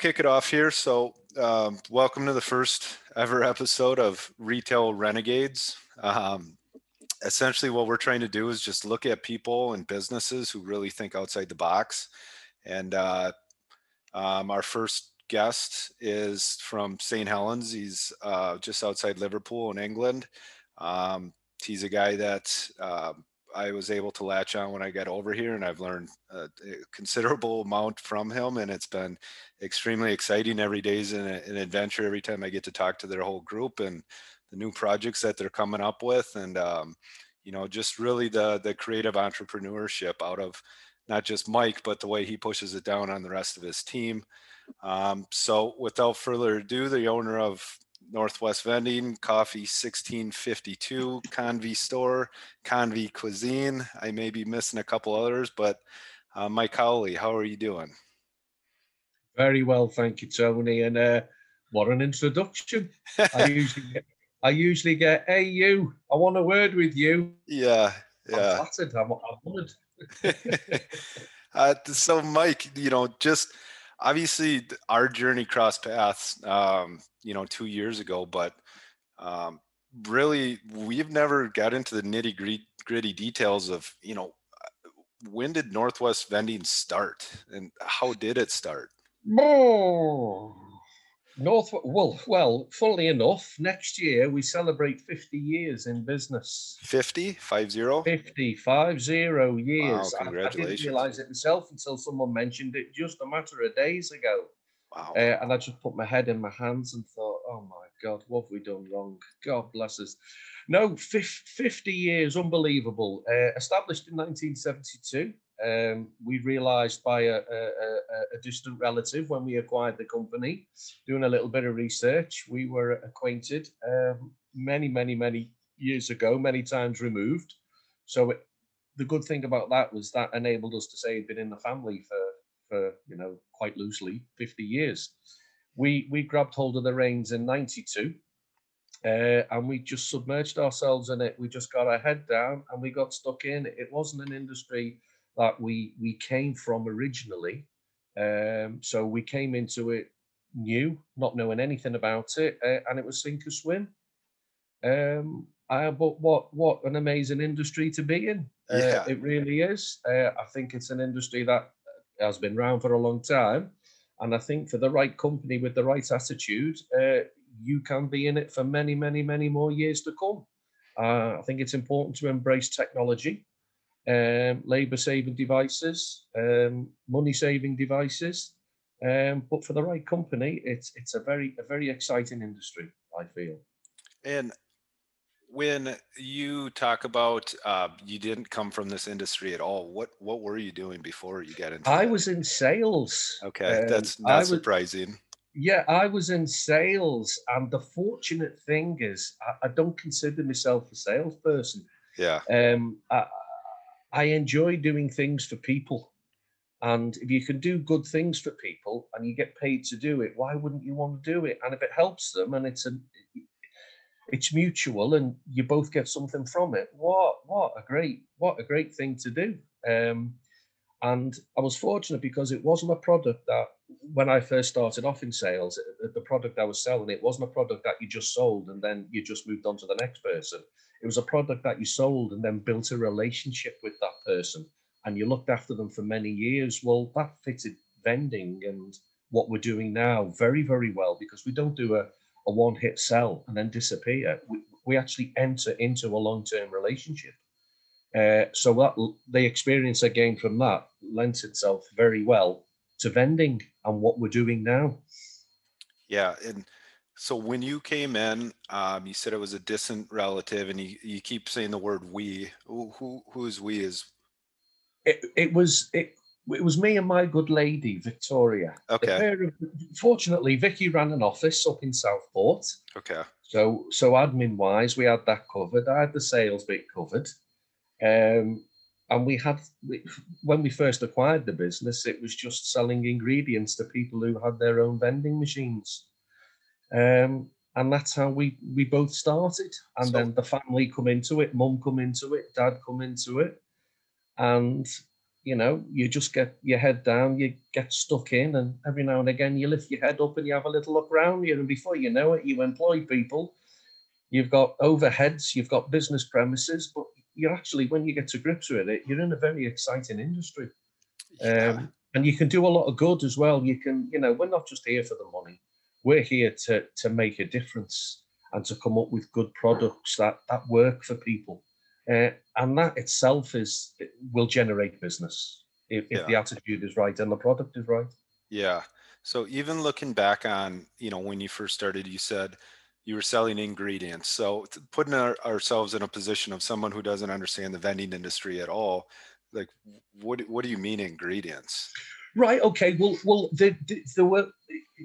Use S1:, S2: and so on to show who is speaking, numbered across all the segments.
S1: Kick it off here. So, um, welcome to the first ever episode of Retail Renegades. Um, essentially, what we're trying to do is just look at people and businesses who really think outside the box. And uh, um, our first guest is from St. Helens. He's uh, just outside Liverpool in England. Um, he's a guy that uh, I was able to latch on when I got over here, and I've learned a considerable amount from him, and it's been extremely exciting. Every day is an, an, adventure. Every time I get to talk to their whole group and the new projects that they're coming up with, and um, you know, just really the the creative entrepreneurship out of not just Mike, but the way he pushes it down on the rest of his team. Um, so, without further ado, the owner of Northwest Vending, Coffee 1652, Convy Store, Convy Cuisine. I may be missing a couple others, but uh, Mike Howley, how are you doing?
S2: Very well, thank you, Tony. And uh, what an introduction! I usually get, I usually get, "Hey, you, I want a word with you."
S1: Yeah, yeah.
S2: I'm flattered. I'm, I'm
S1: honored. uh, so, Mike, you know, just obviously our journey crossed paths um, you know two years ago but um, really we've never got into the nitty gritty details of you know when did northwest vending start and how did it start.
S2: North, well, well, funnily enough, next year we celebrate 50 years in business.
S1: 50, five zero?
S2: 50, five zero
S1: years. Wow, congratulations.
S2: I, I didn't realize it myself until someone mentioned it just a matter of days ago.
S1: Wow.
S2: Uh, and I just put my head in my hands and thought, oh my God, what have we done wrong? God bless us. No, 50 years, unbelievable. Uh, established in 1972 um, we realized by a, a, a, distant relative when we acquired the company, doing a little bit of research, we were acquainted um, many, many, many years ago, many times removed. So it, the good thing about that was that enabled us to say he'd been in the family for, for you know, quite loosely, 50 years. We, we grabbed hold of the reins in 92 uh, and we just submerged ourselves in it. We just got our head down and we got stuck in. It wasn't an industry that we we came from originally. Um, so we came into it new, not knowing anything about it, uh, and it was sink or swim. Um, I, but what what an amazing industry to be in! Uh, yeah. it really is. Uh, I think it's an industry that has been around for a long time, and I think for the right company with the right attitude, uh, you can be in it for many, many, many more years to come. Uh, I think it's important to embrace technology um, labour saving devices, um, money saving devices. Um, but for the right company, it's it's a very a very exciting industry. I feel.
S1: And when you talk about uh, you didn't come from this industry at all, what what were you doing before you got into?
S2: I
S1: that?
S2: was in sales.
S1: Okay, that's um, not surprising.
S2: Yeah, I was in sales, and the fortunate thing is, I, I don't consider myself a salesperson.
S1: Yeah.
S2: Um, I, I enjoy doing things for people. And if you can do good things for people and you get paid to do it, why wouldn't you want to do it? And if it helps them and it's a it's mutual and you both get something from it, what what a great what a great thing to do. Um, and I was fortunate because it wasn't a product that when I first started off in sales, the product I was selling, it wasn't a product that you just sold and then you just moved on to the next person. It was a product that you sold and then built a relationship with that person and you looked after them for many years. Well, that fitted vending and what we're doing now very, very well because we don't do a, a one hit sell and then disappear. We, we actually enter into a long term relationship. Uh, so that the experience I gained from that lent itself very well to vending and what we're doing now.
S1: Yeah, and so when you came in, um, you said it was a distant relative, and you, you keep saying the word "we." Who who who's we is?
S2: It, it was it it was me and my good lady Victoria.
S1: Okay.
S2: Of, fortunately, Vicky ran an office up in Southport.
S1: Okay.
S2: So so admin wise, we had that covered. I had the sales bit covered. Um, and we had when we first acquired the business, it was just selling ingredients to people who had their own vending machines. Um, and that's how we we both started. And so, then the family come into it, mum come into it, dad come into it, and you know, you just get your head down, you get stuck in, and every now and again you lift your head up and you have a little look around you, and before you know it, you employ people. You've got overheads, you've got business premises, but you're actually, when you get to grips with it, you're in a very exciting industry.
S1: Yeah.
S2: Um, and you can do a lot of good as well. You can, you know, we're not just here for the money. We're here to to make a difference and to come up with good products that that work for people. Uh, and that itself is it will generate business if, if the attitude is right and the product is right.
S1: Yeah. So even looking back on, you know, when you first started, you said you were selling ingredients. So putting our, ourselves in a position of someone who doesn't understand the vending industry at all, like what what do you mean ingredients?
S2: Right. Okay. Well, well, the, the, there were,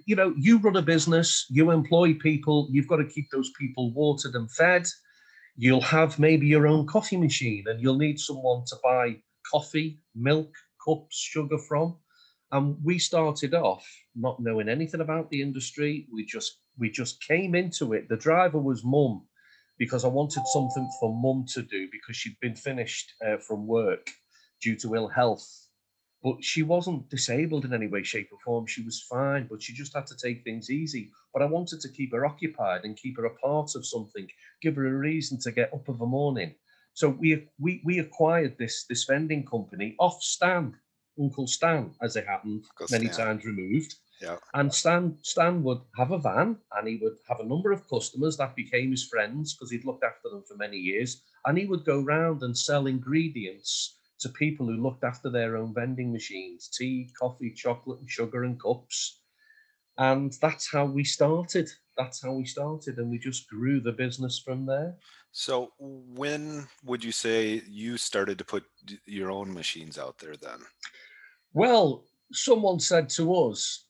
S2: you know, you run a business, you employ people, you've got to keep those people watered and fed. You'll have maybe your own coffee machine, and you'll need someone to buy coffee, milk, cups, sugar from. And we started off not knowing anything about the industry. We just we just came into it. The driver was mum because I wanted something for mum to do because she'd been finished uh, from work due to ill health but she wasn't disabled in any way, shape, or form. She was fine, but she just had to take things easy. But I wanted to keep her occupied and keep her a part of something, give her a reason to get up of a morning. So we we we acquired this this vending company off Stan, Uncle Stan, as it happened, many
S1: Stan.
S2: times removed.
S1: Yeah.
S2: And Stan Stan would have a van and he would have a number of customers that became his friends because he'd looked after them for many years. And he would go round and sell ingredients to people who looked after their own vending machines, tea, coffee, chocolate, and sugar and cups. And that's how we started. That's how we started. And we just grew the business from there.
S1: So when would you say you started to put your own machines out there then?
S2: Well, someone said to us,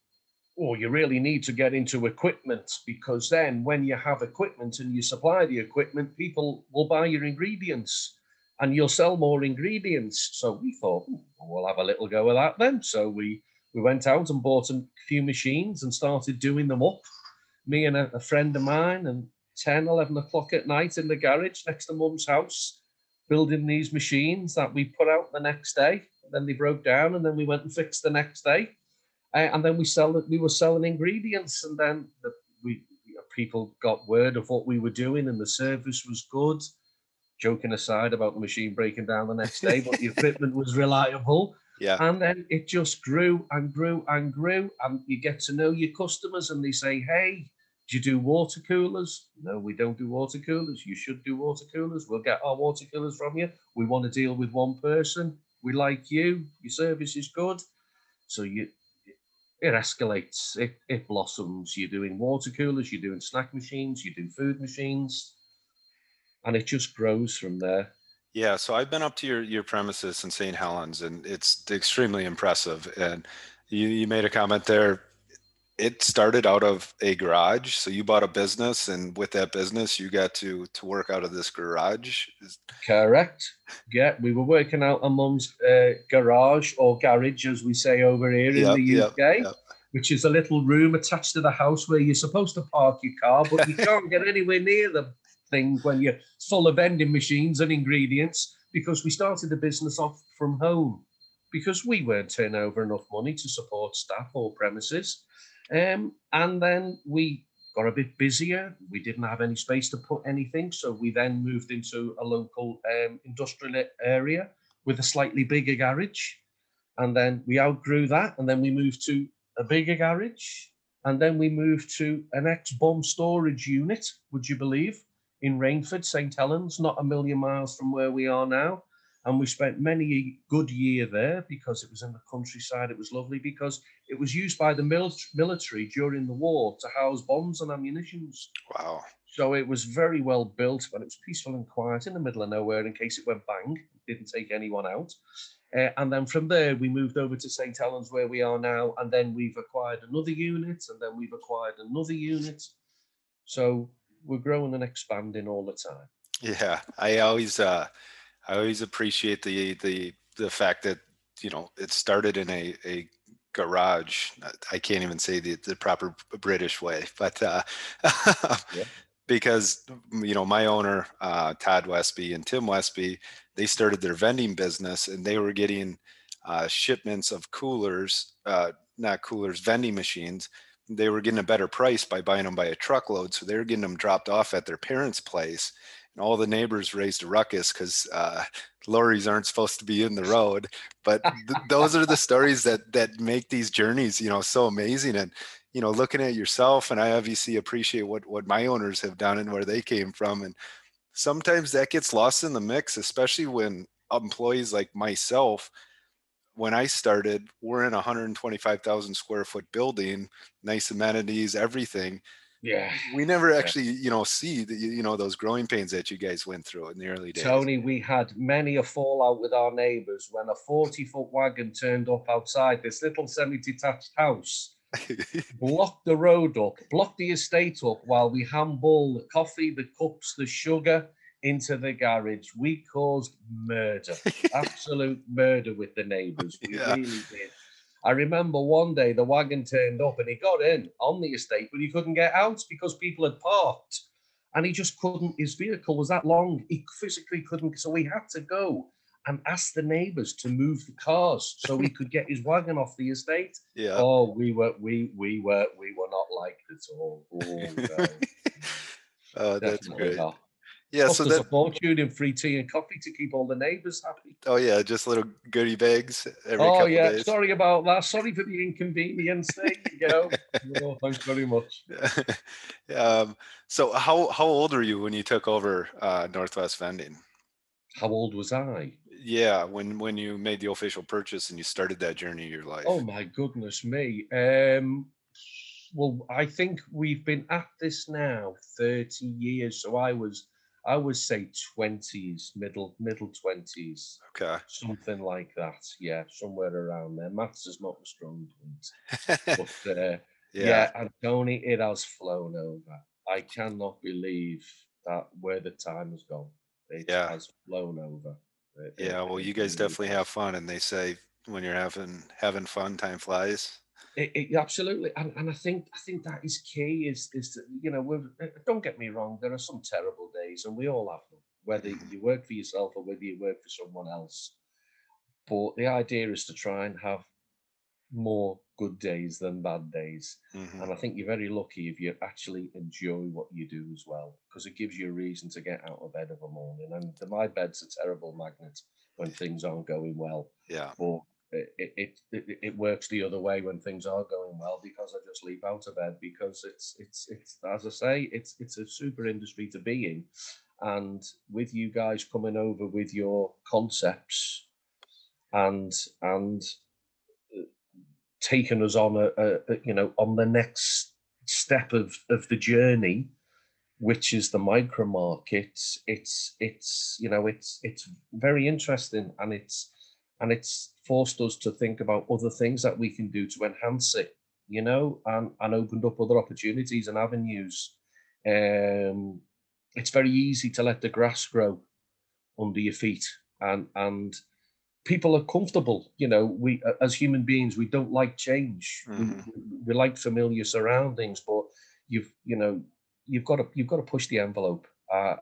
S2: Oh, you really need to get into equipment because then when you have equipment and you supply the equipment, people will buy your ingredients and you'll sell more ingredients. So we thought, "Hmm, we'll have a little go of that then. So we we went out and bought a few machines and started doing them up. Me and a, a friend of mine, and 10, 11 o'clock at night in the garage next to mum's house, building these machines that we put out the next day. Then they broke down, and then we went and fixed the next day. Uh, and then we sell. We were selling ingredients, and then the, we people got word of what we were doing, and the service was good. Joking aside about the machine breaking down the next day, but the equipment was reliable.
S1: Yeah.
S2: And then it just grew and grew and grew. And you get to know your customers and they say, hey, do you do water coolers? No, we don't do water coolers. You should do water coolers. We'll get our water coolers from you. We want to deal with one person. We like you. Your service is good. So you it escalates, it, it blossoms. You're doing water coolers, you're doing snack machines, you do food machines, and it just grows from there.
S1: Yeah, so I've been up to your your premises in St. Helens, and it's extremely impressive. And you you made a comment there. It started out of a garage, so you bought a business, and with that business, you got to to work out of this garage.
S2: Correct. Yeah, we were working out a mum's uh, garage or garage, as we say over here in the UK,
S1: yep.
S2: which is a little room attached to the house where you're supposed to park your car, but you can't get anywhere near the thing when you're full of vending machines and ingredients because we started the business off from home because we weren't turning over enough money to support staff or premises. Um, and then we got a bit busier. We didn't have any space to put anything. So we then moved into a local um, industrial area with a slightly bigger garage. And then we outgrew that. And then we moved to a bigger garage. And then we moved to an ex bomb storage unit, would you believe, in Rainford, St. Helens, not a million miles from where we are now. And we spent many a good year there because it was in the countryside. It was lovely because it was used by the mil- military during the war to house bombs and ammunitions.
S1: Wow.
S2: So it was very well built, but it was peaceful and quiet in the middle of nowhere in case it went bang. It didn't take anyone out. Uh, and then from there, we moved over to St. Helens, where we are now. And then we've acquired another unit, and then we've acquired another unit. So we're growing and expanding all the time.
S1: Yeah, I always uh I always appreciate the the the fact that you know it started in a a garage. I can't even say the the proper British way, but uh
S2: Yeah.
S1: because you know my owner uh Todd Westby and Tim Westby, they started their vending business and they were getting uh, shipments of coolers, uh, not coolers, vending machines. They were getting a better price by buying them by a truckload, so they were getting them dropped off at their parents' place. And all the neighbors raised a ruckus because uh, lorries aren't supposed to be in the road. But th- those are the stories that that make these journeys, you know, so amazing. And you know, looking at yourself, and I obviously appreciate what what my owners have done and where they came from. And sometimes that gets lost in the mix, especially when employees like myself when I started, we're in a 125,000 square foot building, nice amenities, everything.
S2: Yeah.
S1: We never actually, you know, see the, you know, those growing pains that you guys went through in the early days.
S2: Tony, we had many a fallout with our neighbours when a 40 foot wagon turned up outside this little semi detached house, blocked the road up, blocked the estate up while we handball the coffee, the cups, the sugar into the garage. We caused murder, absolute murder with the neighbours. We
S1: Yeah.
S2: really did. I remember one day the wagon turned up and he got in on the estate, but he couldn't get out because people had parked. And he just couldn't, his vehicle was that long, he physically couldn't. So we had to go and ask the neighbours to move the cars so he could get his wagon off the estate.
S1: yeah.
S2: Oh, we were we we were we were not liked at all. Oh, no,
S1: Oh, that's
S2: definitely
S1: great.
S2: not.
S1: Yeah.
S2: Cost
S1: So
S2: us
S1: that,
S2: a fortune in free tea and coffee to keep all the neighbours happy.
S1: oh yeah, just little goodie bags every
S2: oh
S1: couple
S2: yeah,
S1: days.
S2: sorry about that. Sorry for the inconvenience. There you go. oh, thanks very much.
S1: um, so how how old were you when you took over uh, Northwest Vending?
S2: How old was I?
S1: Yeah, when when you made the official purchase and you started that journey in your life.
S2: Oh my goodness me. Um, well, I think we've been at this now 30 years. So I was, I would say 20s, middle middle 20s,
S1: Okay.
S2: something like that. Yeah, somewhere around there. Maths is not a strong point. But uh,
S1: yeah.
S2: yeah. and Tony, it has flown over. I cannot believe that where the time has gone. It
S1: Yeah.
S2: has flown over. It- it-
S1: Yeah, well, you guys definitely have fun, and they say when you're having having fun, time flies.
S2: It, it, absolutely, and, and I think I think that is key. Is is that you know, we're, uh, don't get me wrong. There are some terrible days, and we all have them. Whether
S1: Mhm.
S2: you work for yourself or whether you work for someone else, but the idea is to try and have more good days than bad days.
S1: Mhm.
S2: And I think you're very lucky if you actually enjoy what you do as well, because it gives you a reason to get out of bed of a morning. And my bed's a terrible magnet when things aren't going well
S1: Yeah,
S2: but it, it, it, works the other way when things are going well because I just leap out of bed because it's it's it's as I say it's it's a super industry to be in, and with you guys coming over with your concepts, and and uh, taking us on a, a, you know on the next step of of the journey which is the micro market it's it's you know it's it's very interesting and it's and it's forced us to think about other things that we can do to enhance it you know and and opened up other opportunities and avenues. Um it's very easy to let the grass grow under your feet and and people are comfortable you know we as human beings we don't like change. We-
S1: Mhm.
S2: we, we like familiar surroundings but you've you know you've got to you've got to push the envelope. Uh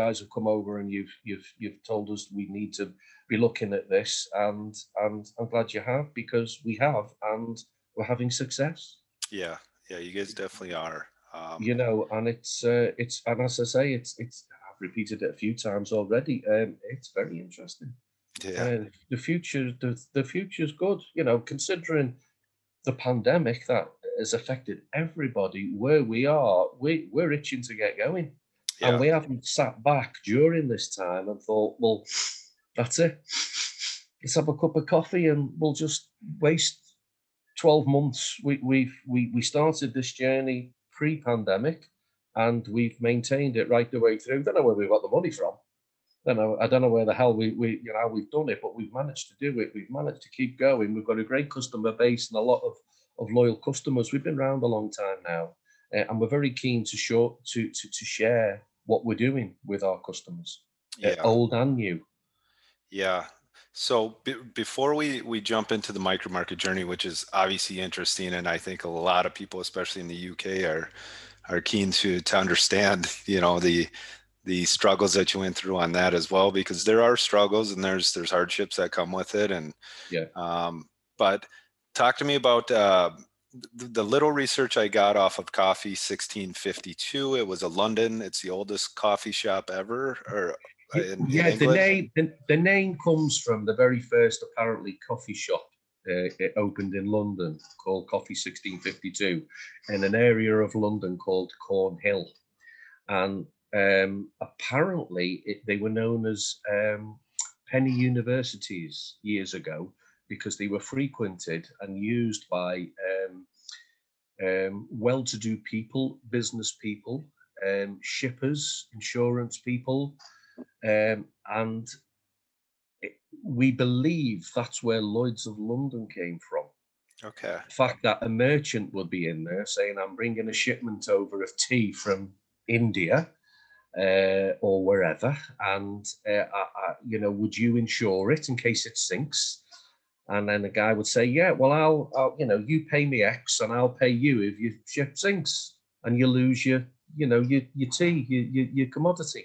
S2: guys have come over and you've you've you've told us we need to be looking at this and and i'm glad you have because we have and we're having success
S1: yeah, yeah. You guys definitely are. Um,
S2: you know and it's uh, it's and as i say it's it's i've repeated it a few times already um it's very interesting
S1: yeah,
S2: uh, the future the, the future's good you know considering the pandemic that has affected everybody where we are we we're itching to get going
S1: yeah,
S2: and we haven't sat back during this time and thought well that's it. Let's have a cup of coffee and we'll just waste 12 months. We we've we, we started this journey pre-pandemic and we've maintained it right the way through. Don't know where we got the money from. Don't know i don't know where the hell we, we you know we've done it but we've managed to do it. We've managed to keep going. We've got a great customer base and a lot of of loyal customers. We've been around a long time now uh, and we're very keen to show to, to to share what we're doing with our customers uh,
S1: yeah.
S2: old and new
S1: Yeah. So b- before we we jump into the micro market journey, which is obviously interesting, and I think a lot of people, especially in the UK, are are keen to to understand, you know, the the struggles that you went through on that as well, because there are struggles and there's there's hardships that come with it. And
S2: Yeah.
S1: um, but talk to me about uh, the, the little research I got off of Coffee 1652. It was a London. It's the oldest coffee shop ever, or uh, in, in
S2: yeah, the name the, the name comes from the very first apparently coffee shop. Uh, it opened in London called Coffee 1652 in an area of London called Cornhill. And um, apparently it, they were known as um, penny universities years ago because they were frequented and used by um, um, well-to-do people, business people, um, shippers, insurance people, um, and it, we believe that's where Lloyd's of London came from.
S1: Okay.
S2: The fact that a merchant would be in there saying, "I'm bringing a shipment over of tea from India." Uh, or wherever, and uh, I, I, you know, would you insure it in case it sinks? And then the guy would say, "Yeah, well, I'll, I'll, you know, you pay me X, and I'll pay you if your ship sinks and you lose your, you know, your your tea, your your, your commodity."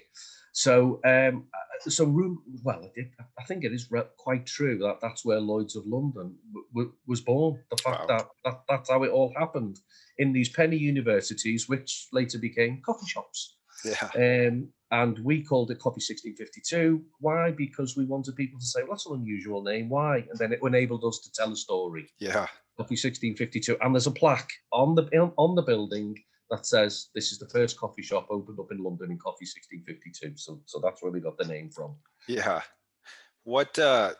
S2: So, um, uh, so room. Well, I think it is quite true that that's where Lloyd's of London w- w- was born. The fact
S1: Wow.
S2: that, that that's how it all happened in these penny universities, which later became coffee shops.
S1: Yeah.
S2: Um, and we called it Coffee 1652. Why? Because we wanted people to say, well, that's an unusual name. Why? And then it enabled us to tell a story.
S1: Yeah.
S2: Coffee 1652. And there's a plaque on the on the building that says this is the first coffee shop opened up in London in Coffee 1652. So, so that's where we got the name from.
S1: Yeah. What uh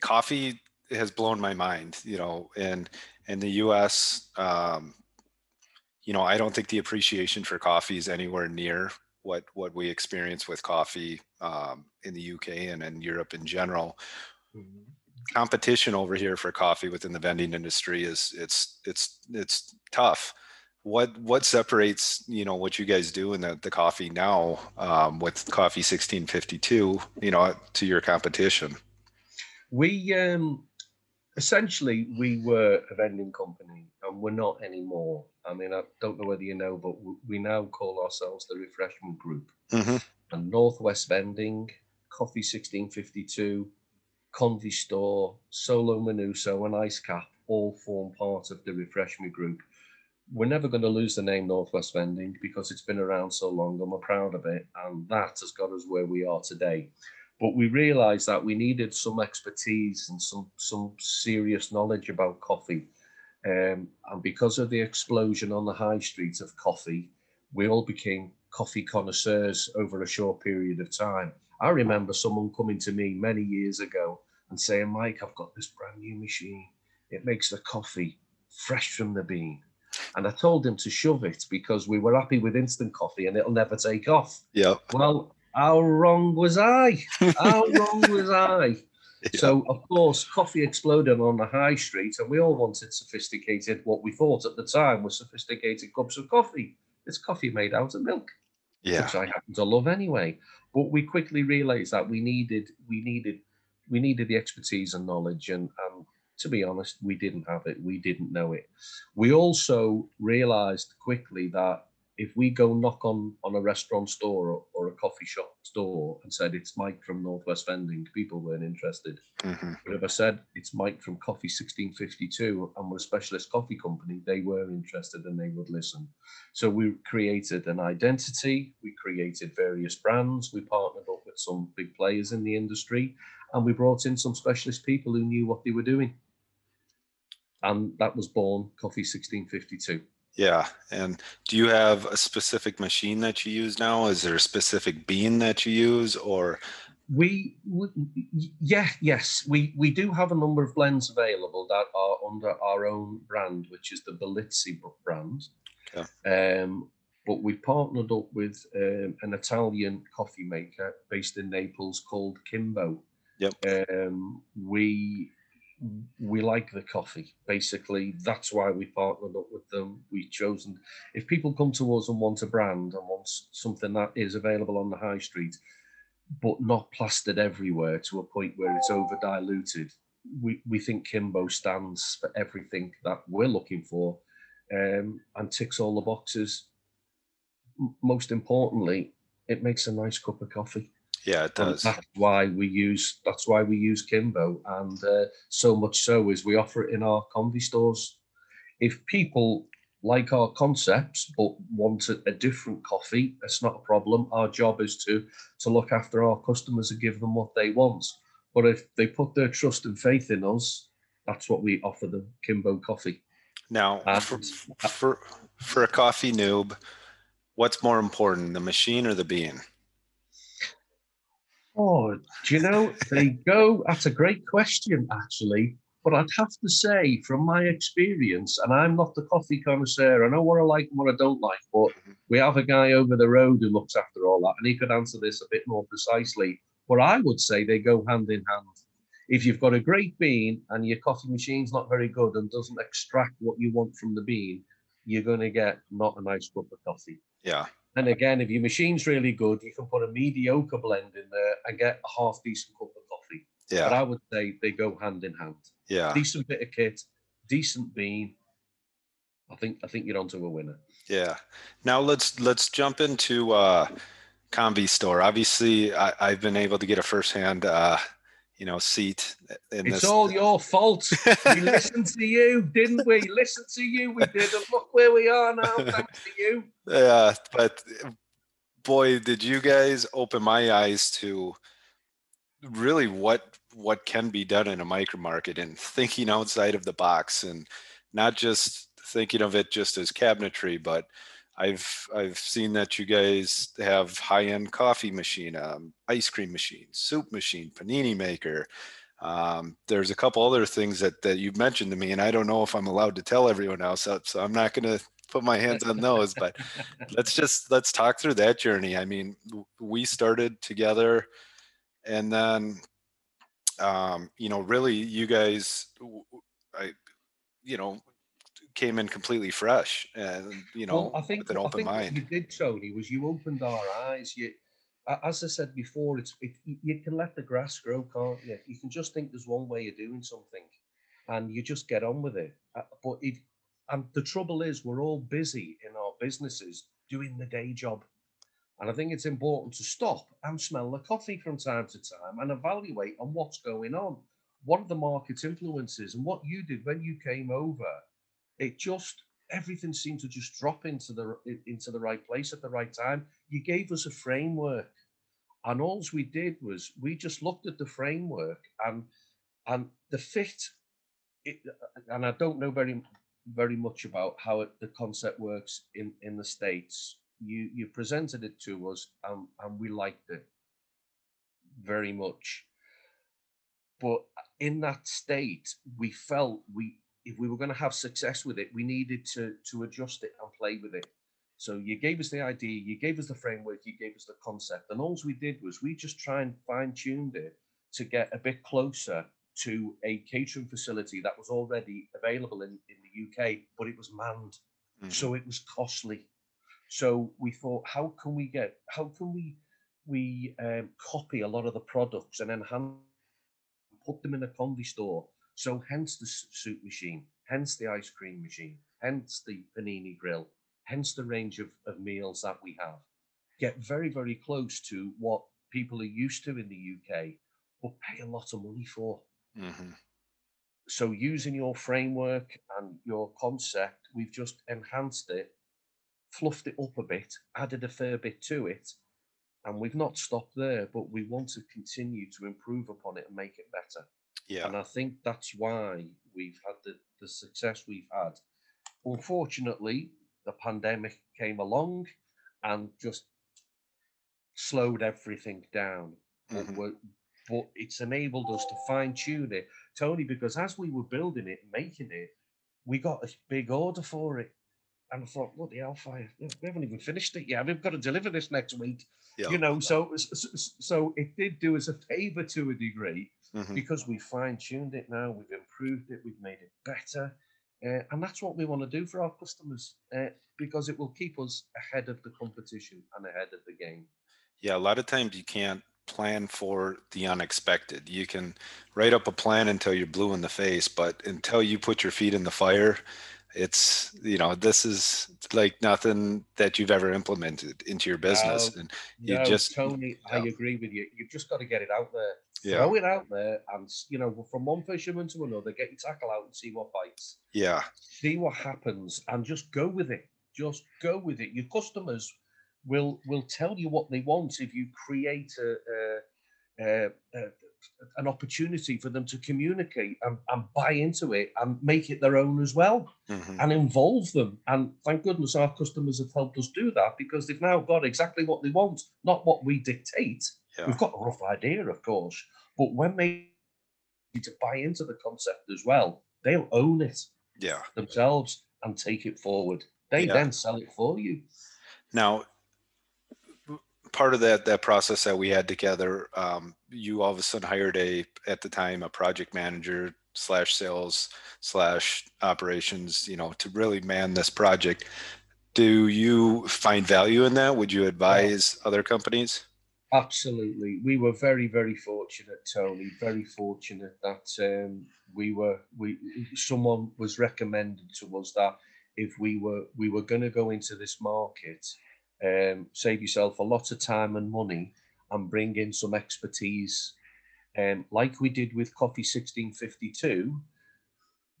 S1: coffee has blown my mind, you know, and in the US, um, you know, I don't think the appreciation for coffee is anywhere near what what we experience with coffee um, in the UK and in Europe in general. Competition over here for coffee within the vending industry is it's it's it's tough. What what separates you know what you guys do in the, the coffee now um, with coffee 1652 you know to your competition?
S2: We um, essentially we were a vending company, and we're not anymore. I mean, I don't know whether you know, but we now call ourselves the Refreshment Group.
S1: hmm
S2: And Northwest Vending, Coffee 1652, Convy Store, Solo Manuso, and Ice Cap all form part of the Refreshment Group. We're never going to lose the name Northwest Vending because it's been around so long and we're proud of it. And that has got us where we are today. But we realized that we needed some expertise and some, some serious knowledge about coffee. Um, and because of the explosion on the high street of coffee, we all became coffee connoisseurs over a short period of time. I remember someone coming to me many years ago and saying, Mike, I've got this brand new machine. It makes the coffee fresh from the bean. And I told him to shove it because we were happy with instant coffee and it'll never take off.
S1: Yeah.
S2: Well, how wrong was I? How wrong was I?
S1: Yeah.
S2: So, of course, coffee exploded on the high street, and we all wanted sophisticated, what we thought at the time was sophisticated cups of coffee. It's coffee made out of milk,
S1: Yeah.
S2: which I happen to love anyway. But we quickly realized that we needed, we needed, we needed the expertise and knowledge, and, and to be honest, we didn't have it. We didn't know it. We also realized quickly that if we go knock on on a restaurant store or, or a coffee shop store and said it's Mike from Northwest Vending, people weren't interested.
S1: hmm
S2: But if I said it's Mike from Coffee 1652 and we're a specialist coffee company, they were interested and they would listen. So we created an identity, we created various brands, we partnered up with some big players in the industry, and we brought in some specialist people who knew what they were doing. And that was born Coffee 1652.
S1: Yeah. And do you have a specific machine that you use now? Is there a specific bean that you use or
S2: We, we yeah, yes, we we do have a number of blends available that are under our own brand, which is the Belizzi brand. Um, but we partnered up with um, an Italian coffee maker based in Naples called Kimbo.
S1: Yep.
S2: Um, we we like the coffee. Basically, that's why we partnered up with them. We've chosen if people come to us and want a brand and want something that is available on the high street, but not plastered everywhere to a point where it's over diluted. We, we think Kimbo stands for everything that we're looking for um, and ticks all the boxes. M- Most importantly, it makes a nice cup of coffee.
S1: Yeah, it
S2: And that's why we use that's why we use Kimbo, and uh, so much so is we offer it in our convy stores. If people like our concepts but want a, a different coffee, that's not a problem. Our job is to to look after our customers and give them what they want. But if they put their trust and faith in us, that's what we offer them: Kimbo coffee.
S1: Now,
S2: And
S1: for, for for a coffee noob, what's more important, the machine or the bean?
S2: Oh, do you know they go? That's a great question, actually. But I'd have to say, from my experience, and I'm not the coffee connoisseur, I know what I like and what I don't like, but mm-hmm. we have a guy over the road who looks after all that, and he could answer this a bit more precisely. But I would say they go hand in hand. If you've got a great bean and your coffee machine's not very good and doesn't extract what you want from the bean, you're going to get not a nice cup of coffee.
S1: Yeah,
S2: And again, if your machine's really good, you can put a mediocre blend in there and get a half decent cup of coffee.
S1: Yeah.
S2: But I would say they go hand in hand.
S1: yeah,
S2: Decent bit of kit, decent bean. I think I think you're onto a winner.
S1: yeah. Now let's let's jump into uh Convy store. Obviously, I, I've been able to get a firsthand uh, you know, seat in
S2: It's
S1: this.
S2: all your fault. We listened to you, didn't we? Listen to you. We did, and look where we are now. Thanks to you.
S1: Yeah, but boy, did you guys open my eyes to really what what can be done in a micro market and thinking outside of the box and not just thinking of it just as cabinetry, but I've I've seen that you guys have high-end coffee machine, um, ice cream machine, soup machine, panini maker. Um, there's a couple other things that that you've mentioned to me, and I don't know if I'm allowed to tell everyone else, so so I'm not going to put my hands on those. But let's just let's talk through that journey. I mean, we started together, and then, um, you know, really, you guys, I, you know, came in completely fresh, and you know,
S2: well, I think,
S1: with an
S2: I
S1: open mind.
S2: you did, Tony, was you opened our eyes. You, as I said before, it's it, you can let the grass grow, can't you? You can just think there's one way of doing something, and you just get on with it. Uh, But it, and the trouble is, we're all busy in our businesses doing the day job, and I think it's important to stop and smell the coffee from time to time and evaluate on what's going on. What are the market's influences, and what you did when you came over? It just everything seemed to just drop into the into the right place at the right time. You gave us a framework, and all we did was we just looked at the framework and and the fit. It, and I don't know very very much about how it, the concept works in in the states. You you presented it to us, and and we liked it very much. But in that state, we felt we if we were going to have success with it, we needed to to adjust it and play with it. So you gave us the idea, you gave us the framework, you gave us the concept, and all we did was we just try and fine tuned it to get a bit closer to a catering facility that was already available in, in the UK, but it was manned,
S1: Mhm.
S2: so it was costly. So we thought, how can we get, how can we we um, copy a lot of the products and enhance put them in a convy store. So hence the soup machine, hence the ice cream machine, hence the panini grill, hence the range of, of meals that we have. Get very, very close to what people are used to in the UK, but pay a lot of money for.
S1: Mhm.
S2: So using your framework and your concept, we've just enhanced it, fluffed it up a bit, added a fair bit to it, and we've not stopped there, but we want to continue to improve upon it and make it better.
S1: Yeah,
S2: And I think that's why we've had the, the success we've had. Unfortunately, the pandemic came along and just slowed everything down. But,
S1: Mhm.
S2: we're, but it's enabled us to fine tune it, Tony, because as we were building it making it, we got a big order for it. And I thought, bloody hellfire, we haven't even finished it yet. We've got to deliver this next week
S1: yeah.
S2: you know so so it did do us a favor to a degree
S1: Mhm.
S2: because we fine-tuned it now we've improved it we've made it better uh, and that's what we want to do for our customers uh, because it will keep us ahead of the competition and ahead of the game
S1: Yeah, a lot of times you can't plan for the unexpected. You can write up a plan until you're blue in the face, but until you put your feet in the fire, it's you know this is like nothing that you've ever implemented into your business,
S2: No,
S1: and you
S2: No,
S1: just
S2: Tony, I agree with you. You've just got to get it out there.
S1: yeah,
S2: Throw it out there, and you know, from one fisherman to another, get your tackle out and see what bites.
S1: yeah,
S2: See what happens, and just go with it. Just go with it. Your customers will will tell you what they want if you create a, a, a, a an opportunity for them to communicate and, and buy into it and make it their own as well
S1: mhm,
S2: and involve them. And thank goodness our customers have helped us do that because they've now got exactly what they want, not what we dictate.
S1: yeah,
S2: We've got a rough idea, of course, but when they need to buy into the concept as well, they'll own it
S1: yeah.
S2: themselves and take it forward. They
S1: Yeah.
S2: then sell it for you.
S1: Now, part of that that process that we had together, um, you all of a sudden hired a at the time a project manager slash sales slash operations, you know, to really man this project. Do you find value in that? Would you advise other companies?
S2: Absolutely. We were very, very fortunate, Tony. Very fortunate that um, we were we someone was recommended to us that if we were we were going to go into this market, um, save yourself a lot of time and money, and bring in some expertise, um, like we did with Coffee 1652.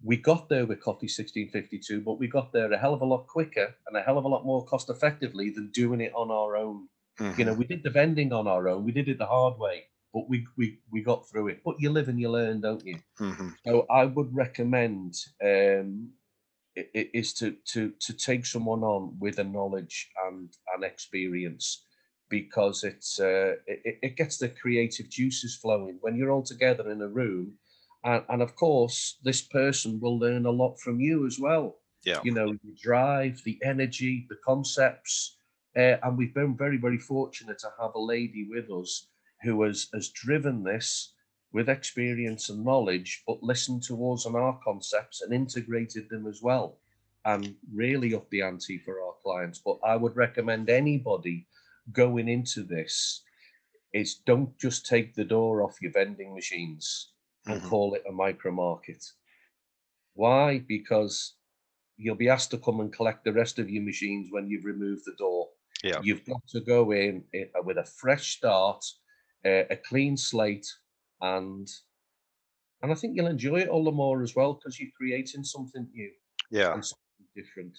S2: We got there with Coffee 1652, but we got there a hell of a lot quicker and a hell of a lot more cost effectively than doing it on our own. You know
S1: Mhm,
S2: we did the vending on our own we did it the hard way but we we, we got through it. But you live and you learn don't you?
S1: Mhm,
S2: so i would recommend um is to to to take someone on with a knowledge and an experience because it's uh it, it- gets the creative juices flowing when you're all together in a room and, and of course this person will learn a lot from you as well
S1: Yeah.
S2: you know the drive the energy the concepts uh, and we've been very very fortunate to have a lady with us who has has driven this with experience and knowledge but listened to us and our concepts and integrated them as well and really up the ante for our clients but i would recommend anybody going into this is don't just take the door off your vending machines and
S1: mhm.
S2: call it a micro market why because you'll be asked to come and collect the rest of your machines when you've removed the door.
S1: Yeah.
S2: You've got to go in uh, with a fresh start, uh, a clean slate, and and I think you'll enjoy it all the more as well because you're creating something new
S1: Yeah.
S2: and something different.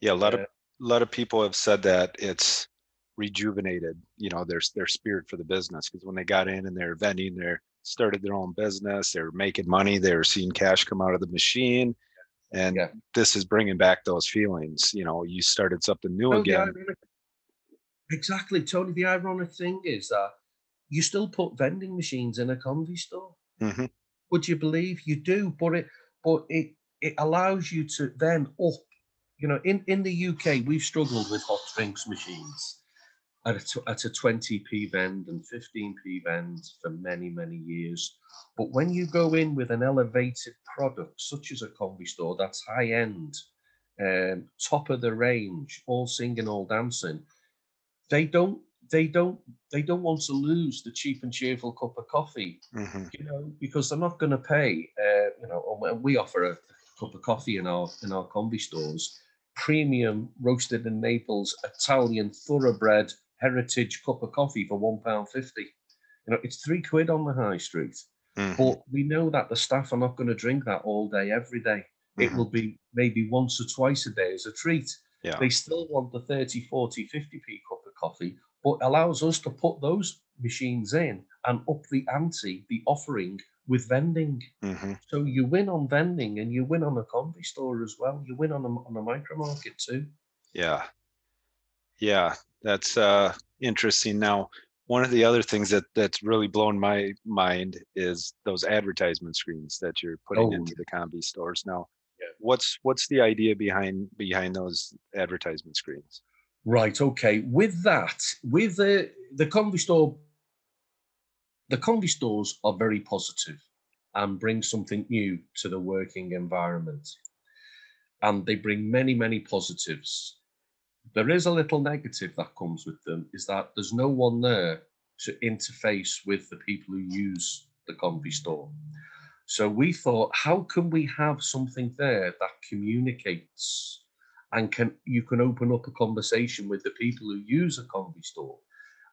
S1: Yeah. A lot of
S2: Uh,
S1: a lot of people have said that it's rejuvenated, you know, their their spirit for the business because when they got in and they're vending, they started their own business, they were making money, they were seeing cash come out of the machine, and
S2: Yeah.
S1: this is bringing back those feelings. You know, you started something new
S2: Oh,
S1: again.
S2: ironic- exactly, Tony. The ironic thing is that you still put vending machines in a convy store.
S1: Mhm.
S2: Would you believe you do? But it, but it, it allows you to then up. You know, in in the UK, we've struggled with hot drinks machines at a, at a 20p vend and 15p vend for many many years. But when you go in with an elevated product such as a combi store, that's high end, um, top of the range, all singing, all dancing, they don't they don't they don't want to lose the cheap and cheerful cup of coffee
S1: Mhm.
S2: you know, because they're not going to pay. Uh, you know, and we offer a cup of coffee in our in our combi stores, premium roasted in Naples Italian thoroughbred heritage cup of coffee for one pound fifty. You know, it's three quid on the high street,
S1: Mhm.
S2: but we know that the staff are not going to drink that all day every day. It
S1: Mhm.
S2: will be maybe once or twice a day as a treat.
S1: Yeah.
S2: They still want the 30, 40, 50p cup of coffee, but allows us to put those machines in and up the ante, the offering with vending.
S1: Mhm.
S2: So you win on vending and you win on a combi store as well. You win on a, on a micro market too.
S1: Yeah. Yeah, that's uh interesting. Now, one of the other things that that's really blown my mind is those advertisement screens that you're putting
S2: Oh,
S1: into the combi stores now.
S2: Yeah.
S1: What's what's the idea behind behind those advertisement screens?
S2: Right. Okay. With that, with the the combi store, the combi stores are very positive and bring something new to the working environment, and they bring many many positives. There is a little negative that comes with them is that there's no one there to interface with the people who use the combi store. So we thought, how can we have something there that communicates and can you can open up a conversation with the people who use a Convi store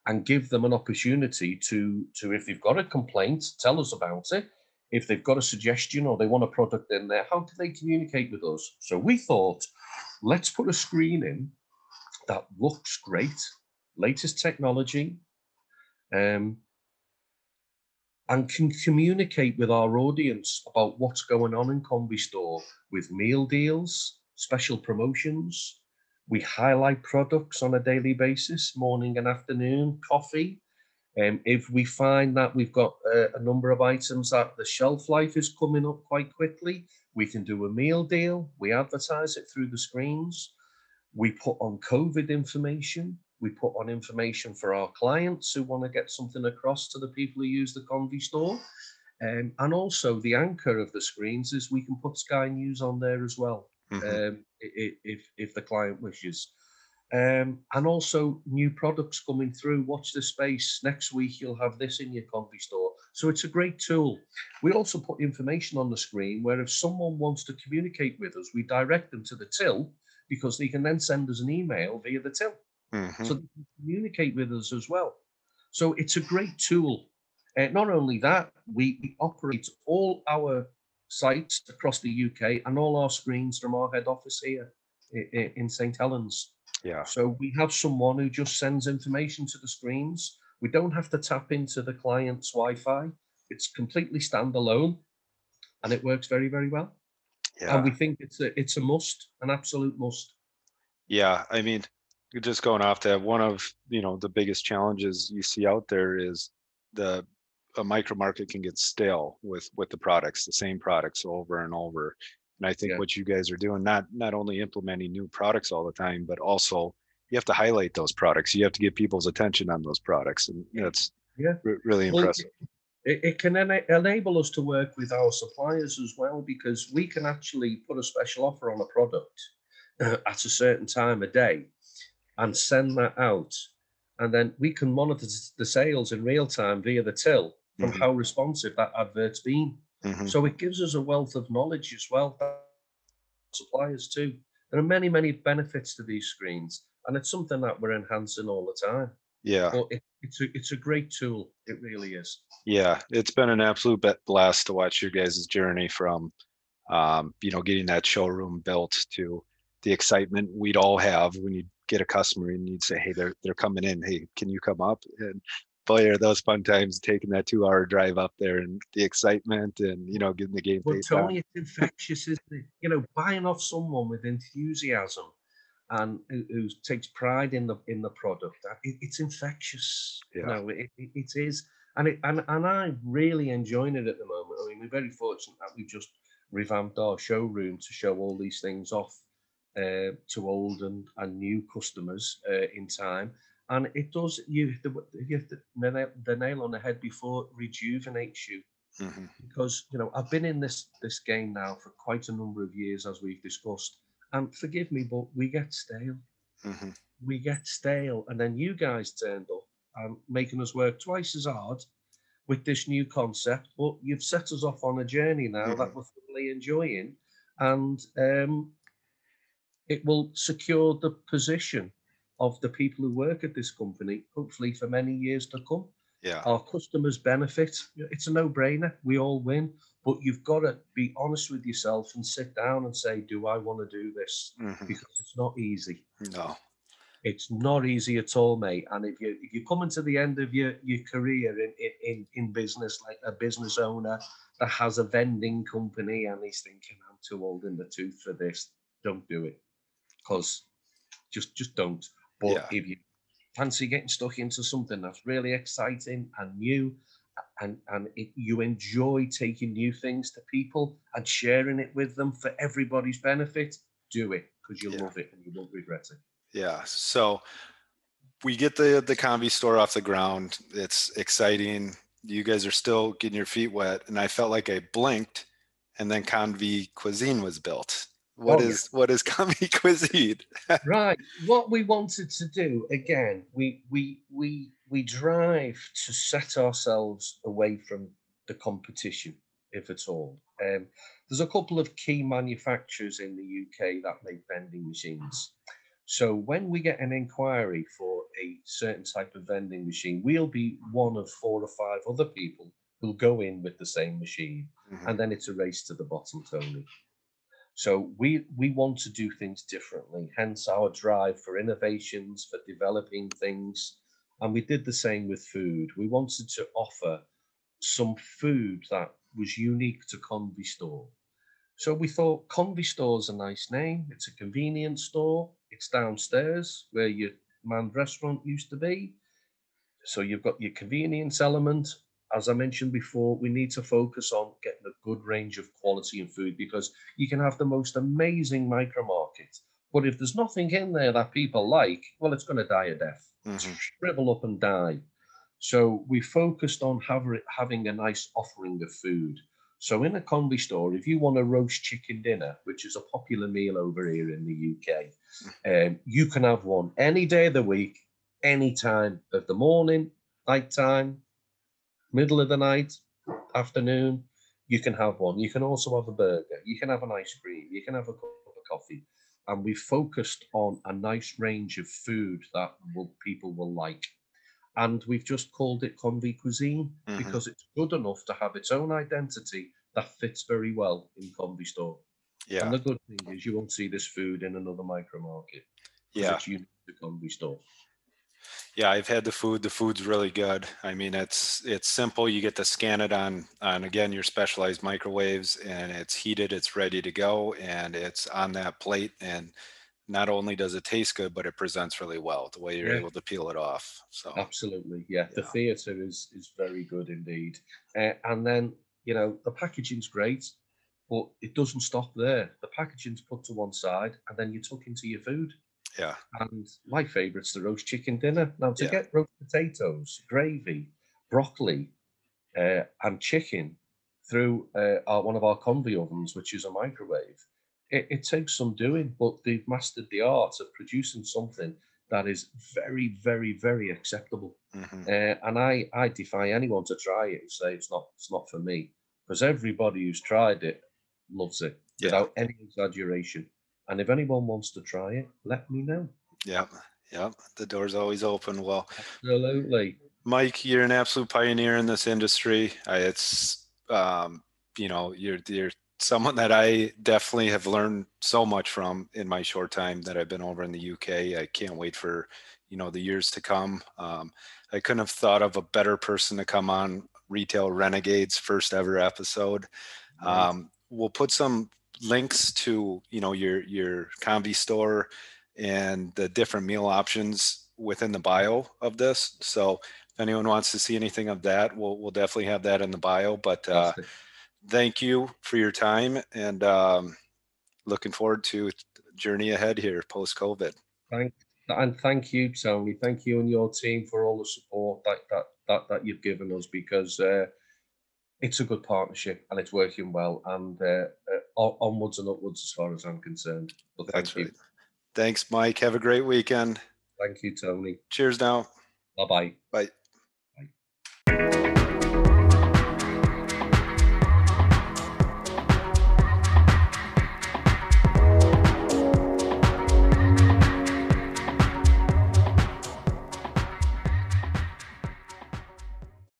S2: and give them an opportunity to to if they've got a complaint, tell us about it. If they've got a suggestion or they want a product in there, how can they communicate with us? So we thought, let's put a screen in that looks great, latest technology, um, and can communicate with our audience about what's going on in Convi Store with meal deals, special promotions. We highlight products on a daily basis, morning and afternoon, coffee. Um, if we find that we've got a, a number of items that the shelf life is coming up quite quickly, we can do a meal deal. We advertise it through the screens. We put on COVID information. We put on information for our clients who want to get something across to the people who use the Convi store. Um, and also the anchor of the screens is we can put Sky News on there as well,
S1: Mhm.
S2: um, if, if the client wishes. Um, and also new products coming through. Watch the space. Next week you'll have this in your Convi store. So it's a great tool. We also put information on the screen where if someone wants to communicate with us, we direct them to the till because they can then send us an email via the till
S1: Mhm.
S2: so they can communicate with us as well. So it's a great tool. Uh, not only that, we operate all our sites across the UK and all our screens from our head office here in St Helens.
S1: yeah.
S2: So we have someone who just sends information to the screens. We don't have to tap into the client's Wi-Fi. It's completely standalone, and it works very, very well.
S1: Yeah.
S2: And we think it's a it's a must, an absolute must.
S1: Yeah, I mean, just going off that, one of, you know, the biggest challenges you see out there is the, a micro market can get stale with, with the products, the same products over and over. And I think
S2: Yeah.
S1: what you guys are doing, not, not only implementing new products all the time, but also you have to highlight those products. You have to get people's attention on those products and that's
S2: Yeah.
S1: re- really
S2: Well,
S1: impressive.
S2: It, it can ena- enable us to work with our suppliers as well because we can actually put a special offer on a product uh, at a certain time of day and send that out. And then we can monitor the sales in real time via the till from
S1: Mhm.
S2: how responsive that advert's been.
S1: Mhm.
S2: So it gives us a wealth of knowledge as well. Suppliers too. There are many, many benefits to these screens, and it's something that we're enhancing all the time.
S1: Yeah.
S2: But it, it's a it's a great tool. It really is.
S1: Yeah, it's been an absolute blast to watch your guys' journey from, um, you know, getting that showroom built to the excitement we'd all have when you get a customer and you'd say, "Hey, they're they're coming in. Hey, can you come up?" And boy, are those fun times taking that two-hour drive up there and the excitement and you know getting the game on.
S2: Tony, it's infectious, isn't it? You know, buying off someone with enthusiasm and who, who takes pride in the in the product, uh, it, it's infectious.
S1: Yeah.
S2: You know, it, it, it is, and it and and I'm really enjoying it at the moment. I mean, we're very fortunate that we've just revamped our showroom to show all these things off uh, to old and, and new customers uh, in time. And it does you the, the, nail- the nail on the head before rejuvenates you
S1: Mhm.
S2: because you know I've been in this this game now for quite a number of years, as we've discussed. And forgive me, but we get stale.
S1: Mhm.
S2: We get stale, and then you guys turned up and making us work twice as hard with this new concept. But you've set us off on a journey now that we're thoroughly enjoying, and um, it will secure the position of the people who work at this company, hopefully for many years to come
S1: Yeah.
S2: our customers benefit. It's a no-brainer. We all win, but you've got to be honest with yourself and sit down and say, "Do I want to do this?"
S1: Mhm.
S2: Because it's not easy.
S1: No.
S2: It's not easy at all, mate. And if you if you're coming to the end of your your career in in in, in business, like a business owner that has a vending company, and he's thinking, "I'm too old in the tooth for this," don't do it, because just just don't. But
S1: Yeah.
S2: if you fancy getting stuck into something that's really exciting and new and and it, you enjoy taking new things to people and sharing it with them for everybody's benefit do it because you'll
S1: Yeah.
S2: love it and you won't regret it
S1: Yeah. So we get the the Convi store off the ground. It's exciting. You guys are still getting your feet wet, and I felt like I blinked, and then Convi Cuisine was built. What
S2: Oh,
S1: is what is Convi Cuisine?
S2: right what we wanted to do again we we we we drive to set ourselves away from the competition if at all. Um, there's a couple of key manufacturers in the UK that make vending machines. So when we get an inquiry for a certain type of vending machine, we'll be one of four or five other people who'll go in with the same machine,
S1: Mhm.
S2: and then it's a race to the bottom, Tony. So we we want to do things differently, hence our drive for innovations, for developing things. And we did the same with food. We wanted to offer some food that was unique to Convy Store. So we thought Convy Store's a nice name. It's a convenience store. It's downstairs where your manned restaurant used to be. So you've got your convenience element. As I mentioned before, we need to focus on getting a good range of quality in food because you can have the most amazing micro market. But if there's nothing in there that people like, well, it's going to die a death
S1: Mhm.
S2: shrivel up and die. So we focused on haver- having a nice offering of food. So in a combi store, if you want a roast chicken dinner, which is a popular meal over here in the UK, um, you can have one any day of the week, any time of the morning, night time, middle of the night, afternoon. You can have one. You can also have a burger. You can have an ice cream. You can have a cup of coffee and we focused on a nice range of food that will, people will like. And we've just called it Convy Cuisine
S1: Mhm.
S2: because it's good enough to have its own identity that fits very well in Convy Store.
S1: Yeah.
S2: And the good thing is you won't see this food in another micro market.
S1: Yeah.
S2: It's unique to Convy Store.
S1: Yeah, I've had the food. The food's really good. I mean, it's it's simple. You get to scan it on on again your specialized microwaves, and it's heated. It's ready to go, and it's on that plate. And not only does it taste good, but it presents really well. The way you're
S2: Yeah.
S1: able to peel it off. So
S2: Absolutely, yeah. The theatre is is very good indeed, uh, and then you know the packaging's great, but it doesn't stop there. The packaging's put to one side, and then you're tuck into your food.
S1: Yeah,
S2: And my favourite's the roast chicken dinner. Now to
S1: Yeah.
S2: get roast potatoes, gravy, broccoli, uh, and chicken through uh, our, one of our convey ovens, which is a microwave, it, it takes some doing, but they've mastered the art of producing something that is very, very, very acceptable.
S1: mhm,
S2: Uh, and I, I defy anyone to try it and say it's not, it's not for me, because everybody who's tried it loves it
S1: Yeah.
S2: without any exaggeration. And if anyone wants to try it, let me know.
S1: Yeah, yeah. The door's always open. Well,
S2: Absolutely.
S1: Mike, you're an absolute pioneer in this industry. It's, um, you know, you're you're someone that I definitely have learned so much from in my short time that I've been over in the UK. I can't wait for you know the years to come. Um, I couldn't have thought of a better person to come on Retail Renegades first ever episode. Um, we'll put some links to you know your your Convy store and the different meal options within the bio of this. So if anyone wants to see anything of that, we'll we'll definitely have that in the bio. But uh, thank you for your time and um, looking forward to journey ahead here post COVID.
S2: Thank, and thank you, Tony. Thank you and your team for all the support that that that, that you've given us because uh, it's a good partnership and it's working well. And uh, uh, onwards and upwards as far as I'm concerned. But thank
S1: That's
S2: you.
S1: Right. Thanks, Mike. Have a great weekend.
S2: Thank you, Tony.
S1: Cheers now.
S2: Bye-bye. Bye.
S1: Bye.